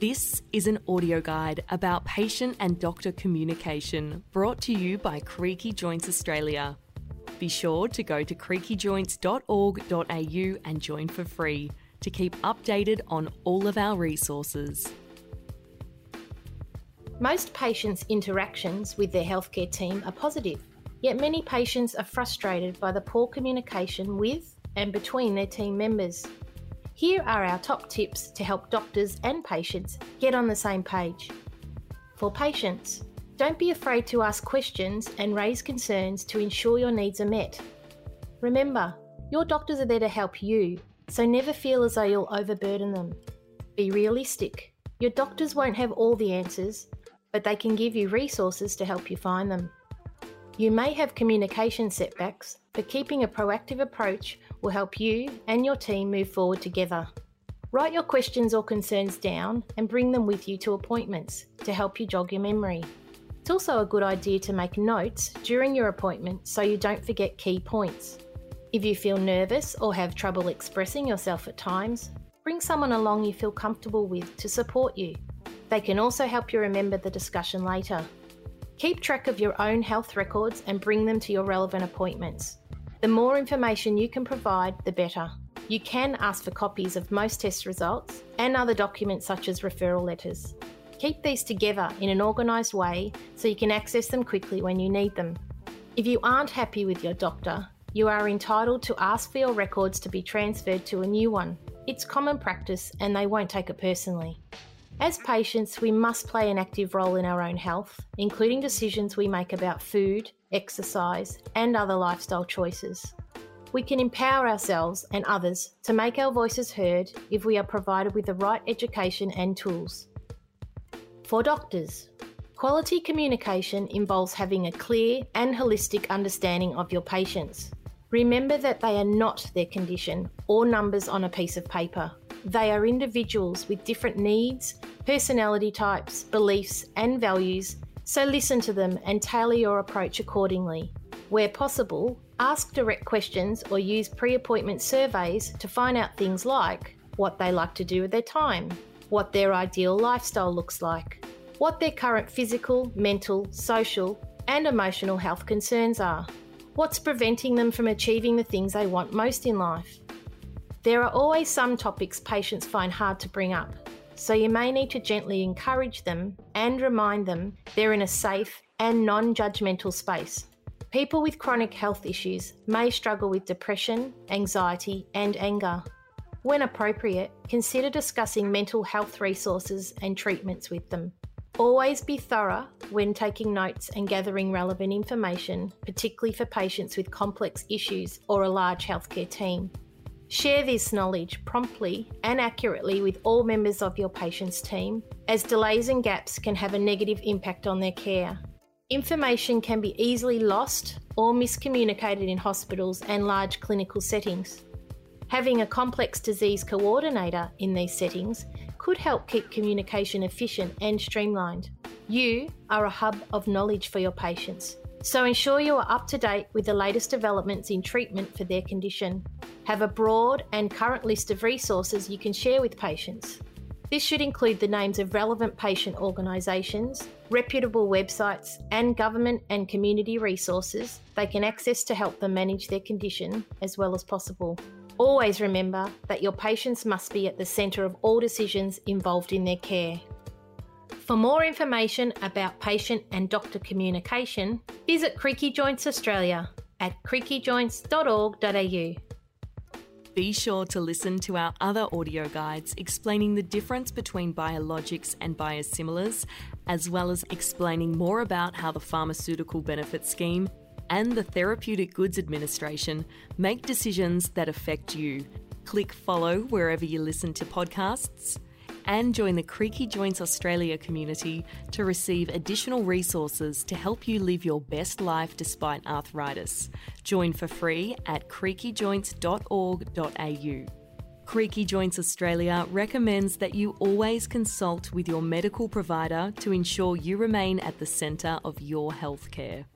This is an audio guide about patient and doctor communication brought to you by Creaky Joints Australia. Be sure to go to creakyjoints.org.au and join for free to keep updated on all of our resources. Most patients' interactions with their healthcare team are positive, yet many patients are frustrated by the poor communication with and between their team members. Here are our top tips to help doctors and patients get on the same page. For patients, don't be afraid to ask questions and raise concerns to ensure your needs are met. Remember, your doctors are there to help you, so never feel as though you'll overburden them. Be realistic. Your doctors won't have all the answers, but they can give you resources to help you find them. You may have communication setbacks, but keeping a proactive approach will help you and your team move forward together. Write your questions or concerns down and bring them with you to appointments to help you jog your memory. It's also a good idea to make notes during your appointment so you don't forget key points. If you feel nervous or have trouble expressing yourself at times, bring someone along you feel comfortable with to support you. They can also help you remember the discussion later. Keep track of your own health records and bring them to your relevant appointments. The more information you can provide, the better. You can ask for copies of most test results and other documents such as referral letters. Keep these together in an organised way so you can access them quickly when you need them. If you aren't happy with your doctor, you are entitled to ask for your records to be transferred to a new one. It's common practice and they won't take it personally. As patients, we must play an active role in our own health, including decisions we make about food, exercise, and other lifestyle choices. We can empower ourselves and others to make our voices heard if we are provided with the right education and tools. For doctors, quality communication involves having a clear and holistic understanding of your patients. Remember that they are not their condition or numbers on a piece of paper. They are individuals with different needs, personality types, beliefs, and values, so listen to them and tailor your approach accordingly. Where possible, ask direct questions or use pre appointment surveys to find out things like what they like to do with their time, what their ideal lifestyle looks like, what their current physical, mental, social, and emotional health concerns are, what's preventing them from achieving the things they want most in life. There are always some topics patients find hard to bring up, so you may need to gently encourage them and remind them they're in a safe and non judgmental space. People with chronic health issues may struggle with depression, anxiety, and anger. When appropriate, consider discussing mental health resources and treatments with them. Always be thorough when taking notes and gathering relevant information, particularly for patients with complex issues or a large healthcare team. Share this knowledge promptly and accurately with all members of your patient's team, as delays and gaps can have a negative impact on their care. Information can be easily lost or miscommunicated in hospitals and large clinical settings. Having a complex disease coordinator in these settings could help keep communication efficient and streamlined. You are a hub of knowledge for your patients, so ensure you are up to date with the latest developments in treatment for their condition. Have a broad and current list of resources you can share with patients. This should include the names of relevant patient organisations, reputable websites, and government and community resources they can access to help them manage their condition as well as possible. Always remember that your patients must be at the centre of all decisions involved in their care. For more information about patient and doctor communication, visit Creaky Joints Australia at creakyjoints.org.au. Be sure to listen to our other audio guides explaining the difference between biologics and biosimilars, as well as explaining more about how the Pharmaceutical Benefit Scheme and the Therapeutic Goods Administration make decisions that affect you. Click follow wherever you listen to podcasts and join the Creaky Joints Australia community to receive additional resources to help you live your best life despite arthritis. Join for free at creakyjoints.org.au. Creaky Joints Australia recommends that you always consult with your medical provider to ensure you remain at the centre of your healthcare.